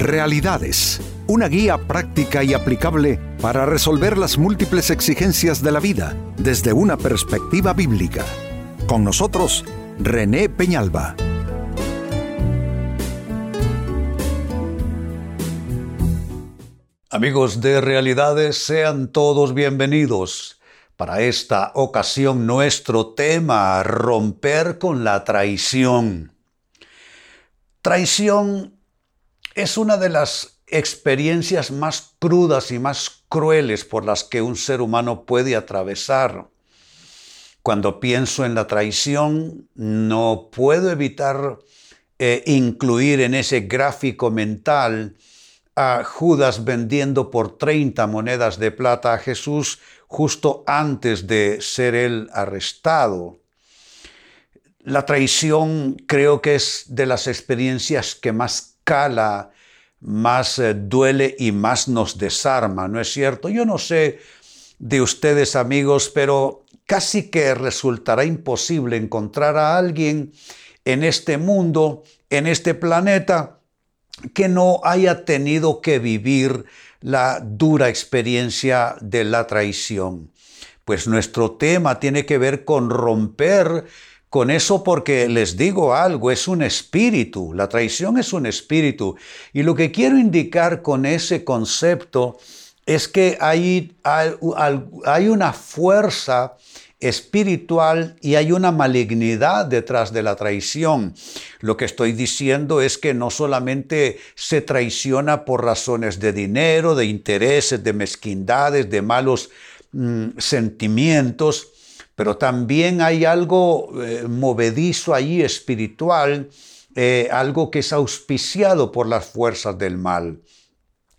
Realidades, una guía práctica y aplicable para resolver las múltiples exigencias de la vida desde una perspectiva bíblica. Con nosotros, René Peñalba. Amigos de Realidades, sean todos bienvenidos. Para esta ocasión nuestro tema, romper con la traición. Traición es una de las experiencias más crudas y más crueles por las que un ser humano puede atravesar. Cuando pienso en la traición, no puedo evitar eh, incluir en ese gráfico mental a Judas vendiendo por 30 monedas de plata a Jesús justo antes de ser él arrestado. La traición creo que es de las experiencias que más más eh, duele y más nos desarma, ¿no es cierto? Yo no sé de ustedes amigos, pero casi que resultará imposible encontrar a alguien en este mundo, en este planeta, que no haya tenido que vivir la dura experiencia de la traición. Pues nuestro tema tiene que ver con romper con eso porque les digo algo, es un espíritu, la traición es un espíritu. Y lo que quiero indicar con ese concepto es que hay, una fuerza espiritual y hay una malignidad detrás de la traición. Lo que estoy diciendo es que no solamente se traiciona por razones de dinero, de intereses, de mezquindades, de malos mm, sentimientos, pero también hay algo eh, movedizo ahí espiritual, eh, algo que es auspiciado por las fuerzas del mal.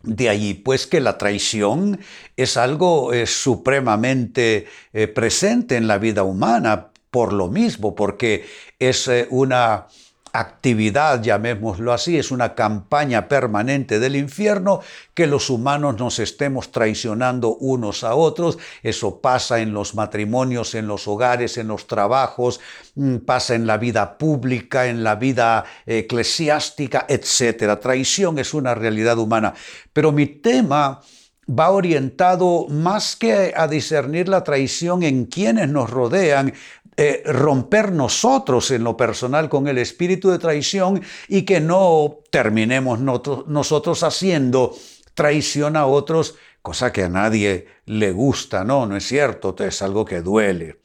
De allí pues que la traición es algo eh, supremamente presente en la vida humana por lo mismo, porque es una actividad, llamémoslo así, es una campaña permanente del infierno que los humanos nos estemos traicionando unos a otros. Eso pasa en los matrimonios, en los hogares, en los trabajos, mm, pasa en la vida pública, en la vida eclesiástica, etc. Traición es una realidad humana. Pero mi tema va orientado más que a discernir la traición en quienes nos rodean, eh, romper nosotros en lo personal con el espíritu de traición y que no terminemos nosotros haciendo traición a otros, cosa que a nadie le gusta, ¿no? No es cierto, es algo que duele.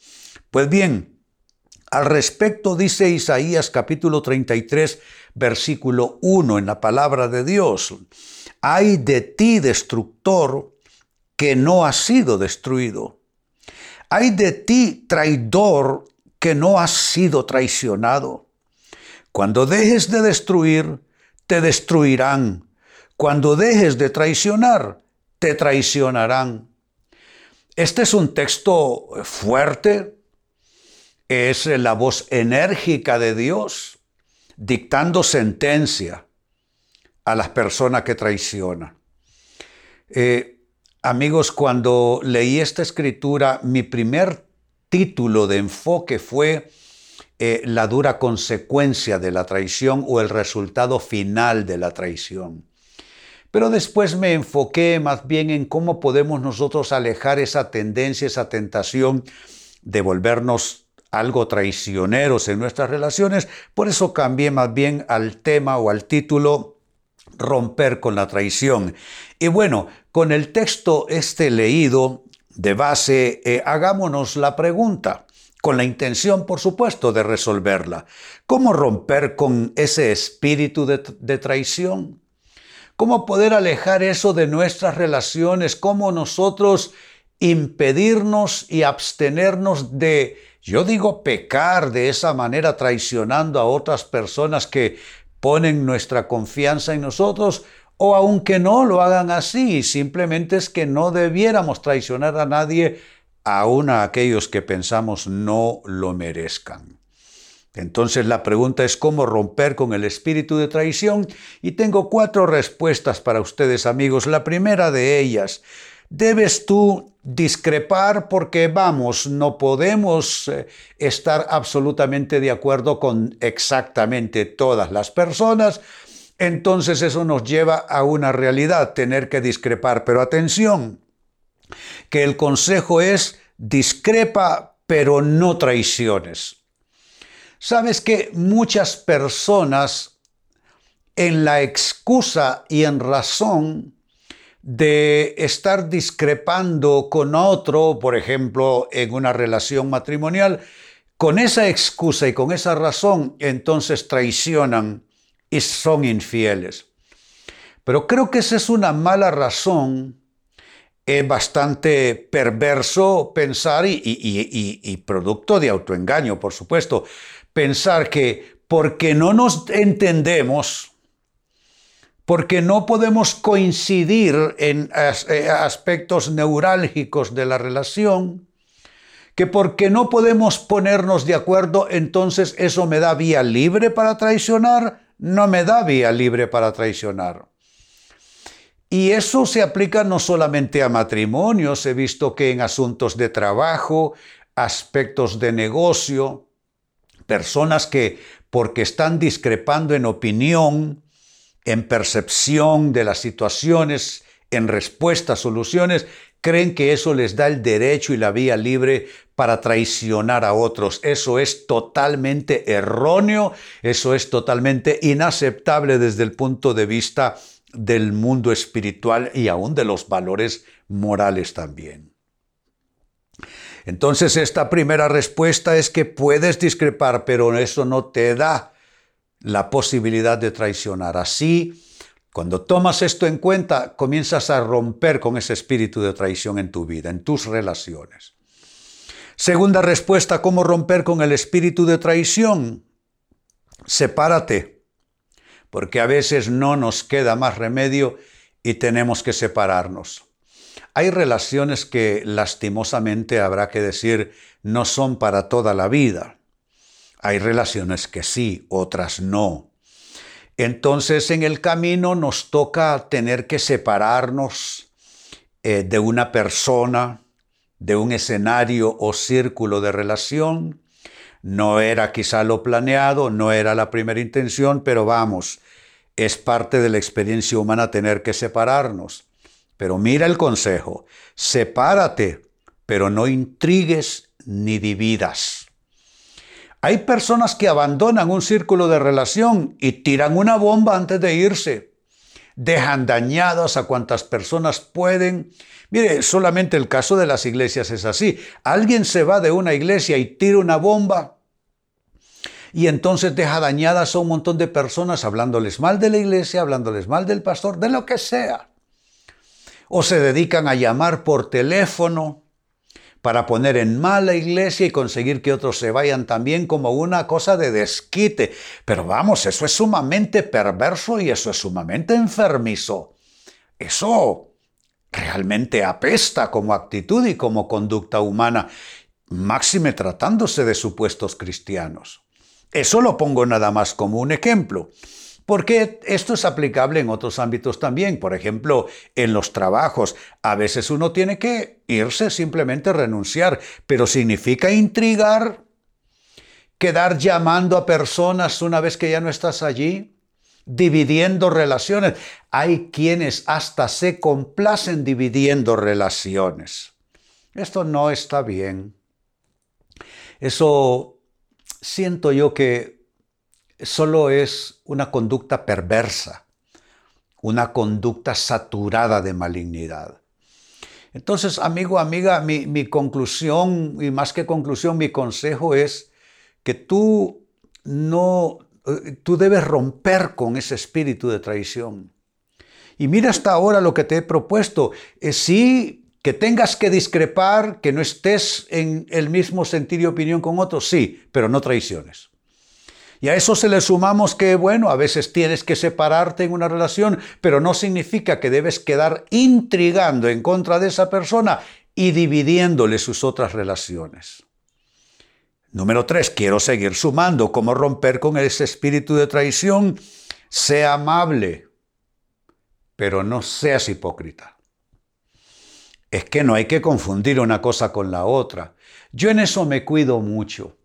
Pues bien, al respecto dice Isaías capítulo 33, versículo 1 en la palabra de Dios, hay de ti destructor que no ha sido destruido hay de ti, traidor, que no has sido traicionado. Cuando dejes de destruir, te destruirán. Cuando dejes de traicionar, te traicionarán. Este es un texto fuerte, es la voz enérgica de Dios dictando sentencia a las personas que traicionan. Eh, Amigos, cuando leí esta escritura, mi primer título de enfoque fue eh, la dura consecuencia de la traición o el resultado final de la traición. Pero después me enfoqué más bien en cómo podemos nosotros alejar esa tendencia, esa tentación de volvernos algo traicioneros en nuestras relaciones. Por eso cambié más bien al tema o al título romper con la traición. Y bueno, con el texto este leído de base, eh, hagámonos la pregunta, con la intención, por supuesto, de resolverla. ¿Cómo romper con ese espíritu de, de traición? ¿Cómo poder alejar eso de nuestras relaciones? ¿Cómo nosotros impedirnos y abstenernos de, yo digo, pecar de esa manera traicionando a otras personas que ponen nuestra confianza en nosotros o aunque no lo hagan así, simplemente es que no debiéramos traicionar a nadie, aun a aquellos que pensamos no lo merezcan. Entonces la pregunta es cómo romper con el espíritu de traición y tengo cuatro respuestas para ustedes amigos. La primera de ellas, debes tú discrepar porque vamos, no podemos eh, estar absolutamente de acuerdo con exactamente todas las personas, entonces eso nos lleva a una realidad, tener que discrepar. Pero atención, que el consejo es discrepa, pero no traiciones. Sabes que muchas personas en la excusa y en razón de estar discrepando con otro, por ejemplo, en una relación matrimonial, con esa excusa y con esa razón, entonces traicionan y son infieles. Pero creo que esa es una mala razón, es bastante perverso pensar y, y producto de autoengaño, por supuesto, pensar que porque no nos entendemos, porque no podemos coincidir en eh, aspectos neurálgicos de la relación, que porque no podemos ponernos de acuerdo, entonces eso me da vía libre para traicionar no me da vía libre para traicionar. Y eso se aplica no solamente a matrimonios, he visto que en asuntos de trabajo, aspectos de negocio, personas que porque están discrepando en opinión, en percepción de las situaciones, en respuesta a soluciones, creen que eso les da el derecho y la vía libre para traicionar a otros. Eso es totalmente erróneo, eso es totalmente inaceptable desde el punto de vista del mundo espiritual y aún de los valores morales también. Entonces esta primera respuesta es que puedes discrepar, pero eso no te da la posibilidad de traicionar. Así, cuando tomas esto en cuenta, comienzas a romper con ese espíritu de traición en tu vida, en tus relaciones. Segunda respuesta, ¿cómo romper con el espíritu de traición? Sepárate, porque a veces no nos queda más remedio y tenemos que separarnos. Hay relaciones que lastimosamente habrá que decir no son para toda la vida. Hay relaciones que sí, otras no. Entonces en el camino nos toca tener que separarnos eh, de una persona, de un escenario o círculo de relación. No era quizá lo planeado, no era la primera intención, pero vamos, es parte de la experiencia humana tener que separarnos. Pero mira el consejo, sepárate, pero no intrigues ni dividas. Hay personas que abandonan un círculo de relación y tiran una bomba antes de irse. Dejan dañadas a cuantas personas pueden. Mire, solamente el caso de las iglesias es así. Alguien se va de una iglesia y tira una bomba y entonces deja dañadas a un montón de personas hablándoles mal de la iglesia, hablándoles mal del pastor, de lo que sea. O se dedican a llamar por teléfono para poner en mal la iglesia y conseguir que otros se vayan también como una cosa de desquite. Pero vamos, eso es sumamente perverso y eso es sumamente enfermizo. Eso realmente apesta como actitud y como conducta humana, máxime tratándose de supuestos cristianos. Eso lo pongo nada más como un ejemplo porque esto es aplicable en otros ámbitos también. Por ejemplo, en los trabajos, a veces uno tiene que irse, simplemente renunciar, pero significa intrigar, quedar llamando a personas una vez que ya no estás allí, dividiendo relaciones. Hay quienes hasta se complacen dividiendo relaciones. Esto no está bien. Eso siento yo que solo es una conducta perversa, una conducta saturada de malignidad. Entonces, amigo, amiga, mi, conclusión, y más que conclusión, mi consejo es que tú no, eh, tú debes romper con ese espíritu de traición. Y mira hasta ahora lo que te he propuesto. Es sí, que tengas que discrepar, que no estés en el mismo sentido y opinión con otros, sí, pero no traiciones. Y a eso se le sumamos que, bueno, a veces tienes que separarte en una relación, pero no significa que debes quedar intrigando en contra de esa persona y dividiéndole sus otras relaciones. Número tres, quiero seguir sumando cómo romper con ese espíritu de traición. Sea amable, pero no seas hipócrita. Es que no hay que confundir una cosa con la otra. Yo en eso me cuido mucho.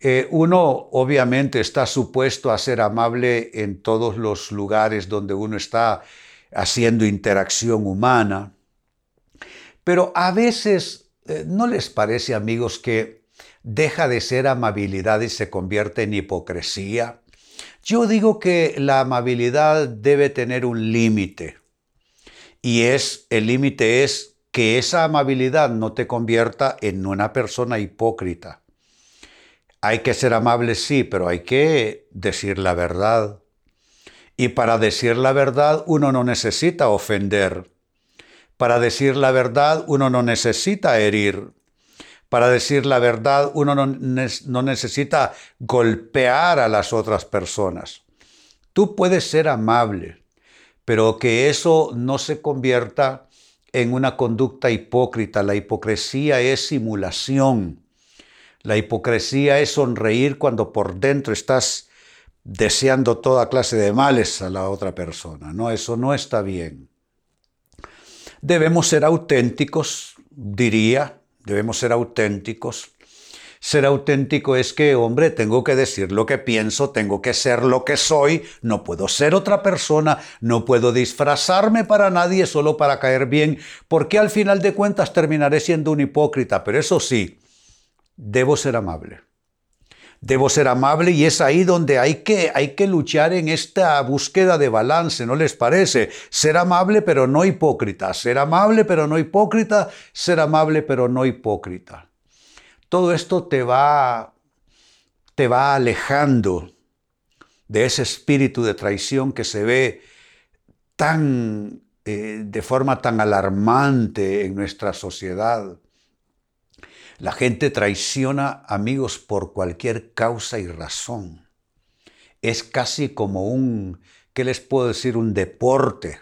Eh, uno obviamente está supuesto a ser amable en todos los lugares donde uno está haciendo interacción humana, pero a veces, eh, ¿no les parece amigos que deja de ser amabilidad y se convierte en hipocresía? Yo digo que la amabilidad debe tener un límite y es el límite es que esa amabilidad no te convierta en una persona hipócrita. Hay que ser amable, sí, pero hay que decir la verdad. Y para decir la verdad uno no necesita ofender. Para decir la verdad uno no necesita herir. Para decir la verdad uno no, necesita golpear a las otras personas. Tú puedes ser amable, pero que eso no se convierta en una conducta hipócrita. La hipocresía es simulación. La hipocresía es sonreír cuando por dentro estás deseando toda clase de males a la otra persona. No, eso no está bien. Debemos ser auténticos, diría, debemos ser auténticos. Ser auténtico es que, hombre, tengo que decir lo que pienso, tengo que ser lo que soy, no puedo ser otra persona, no puedo disfrazarme para nadie solo para caer bien, porque al final de cuentas terminaré siendo un hipócrita, pero eso sí, debo ser amable. Debo ser amable y es ahí donde hay que, hay que luchar en esta búsqueda de balance, ¿no les parece? Ser amable pero no hipócrita, ser amable pero no hipócrita, ser amable pero no hipócrita. Todo esto te va, te va alejando de ese espíritu de traición que se ve tan, eh, de forma tan alarmante en nuestra sociedad. La gente traiciona amigos por cualquier causa y razón. Es casi como un, ¿qué les puedo decir? Un deporte.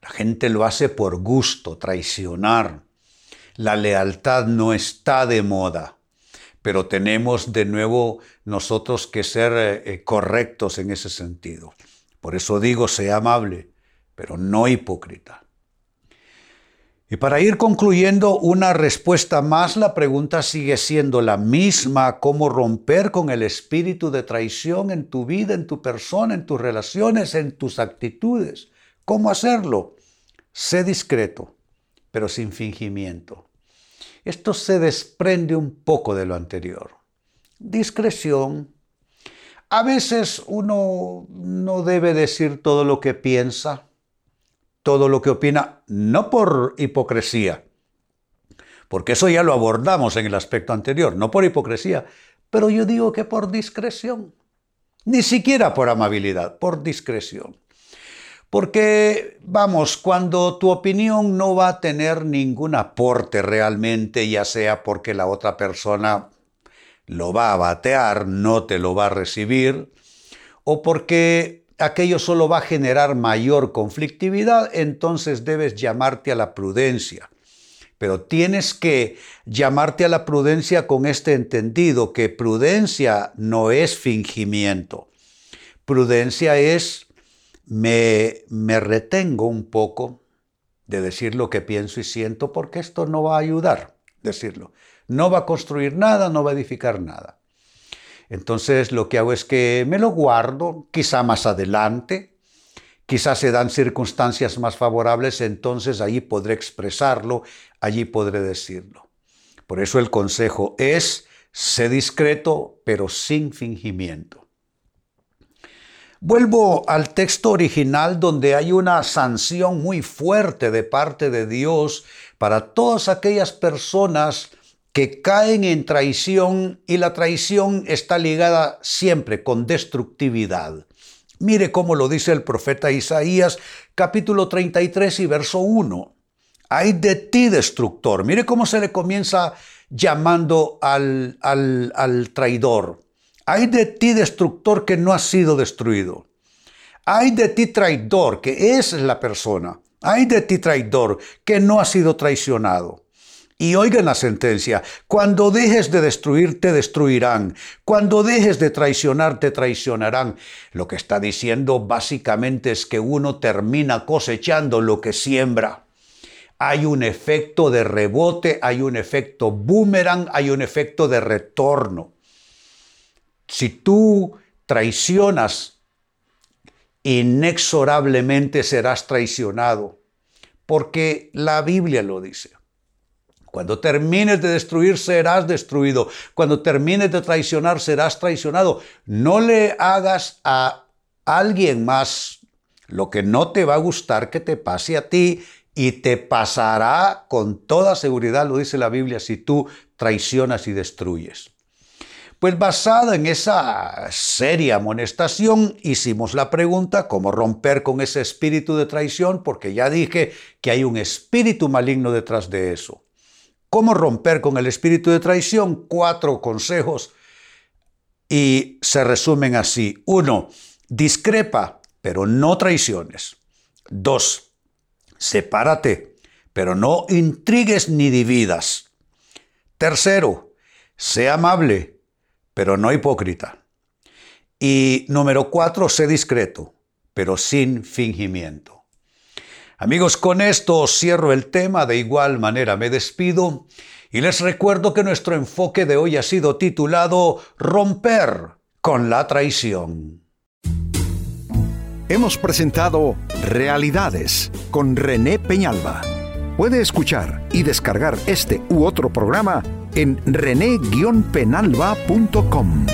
La gente lo hace por gusto, traicionar. La lealtad no está de moda, pero tenemos de nuevo nosotros que ser eh, eh, correctos en ese sentido. Por eso digo, sea amable, pero no hipócrita. Y para ir concluyendo una respuesta más, la pregunta sigue siendo la misma, cómo romper con el espíritu de traición en tu vida, en tu persona, en tus relaciones, en tus actitudes. ¿Cómo hacerlo? Sé discreto, pero sin fingimiento. Esto se desprende un poco de lo anterior. Discreción. A veces uno no debe decir todo lo que piensa todo lo que opina, no por hipocresía, porque eso ya lo abordamos en el aspecto anterior, no por hipocresía, pero yo digo que por discreción, ni siquiera por amabilidad, por discreción. Porque, vamos, cuando tu opinión no va a tener ningún aporte realmente, ya sea porque la otra persona lo va a batear, no te lo va a recibir, o porque aquello solo va a generar mayor conflictividad, entonces debes llamarte a la prudencia. Pero tienes que llamarte a la prudencia con este entendido, que prudencia no es fingimiento. Prudencia es me, me retengo un poco de decir lo que pienso y siento porque esto no va a ayudar, decirlo. No va a construir nada, no va a edificar nada. Entonces lo que hago es que me lo guardo, quizá más adelante, quizás se dan circunstancias más favorables, entonces allí podré expresarlo, allí podré decirlo. Por eso el consejo es, sé discreto, pero sin fingimiento. Vuelvo al texto original donde hay una sanción muy fuerte de parte de Dios para todas aquellas personas que caen en traición y la traición está ligada siempre con destructividad. Mire cómo lo dice el profeta Isaías capítulo 33 y verso 1. Hay de ti destructor. Mire cómo se le comienza llamando al, al, al traidor. Hay de ti destructor que no ha sido destruido. Hay de ti traidor, que es la persona. Hay de ti traidor que no ha sido traicionado. Y oigan la sentencia, cuando dejes de destruir, te destruirán, cuando dejes de traicionar, te traicionarán. Lo que está diciendo básicamente es que uno termina cosechando lo que siembra. Hay un efecto de rebote, hay un efecto boomerang, hay un efecto de retorno. Si tú traicionas, inexorablemente serás traicionado, porque la Biblia lo dice. Cuando termines de destruir, serás destruido. Cuando termines de traicionar, serás traicionado. No le hagas a alguien más lo que no te va a gustar que te pase a ti y te pasará con toda seguridad, lo dice la Biblia, si tú traicionas y destruyes. Pues basada en esa seria amonestación, hicimos la pregunta, ¿cómo romper con ese espíritu de traición? Porque ya dije que hay un espíritu maligno detrás de eso. ¿Cómo romper con el espíritu de traición? Cuatro consejos y se resumen así. Uno, discrepa, pero no traiciones. Dos, sepárate, pero no intrigues ni dividas. Tercero, sé amable, pero no hipócrita. Y número cuatro, sé discreto, pero sin fingimiento. Amigos, con esto cierro el tema, de igual manera me despido y les recuerdo que nuestro enfoque de hoy ha sido titulado Romper con la traición. Hemos presentado Realidades con René Peñalba. Puede escuchar y descargar este u otro programa en rene-penalba.com.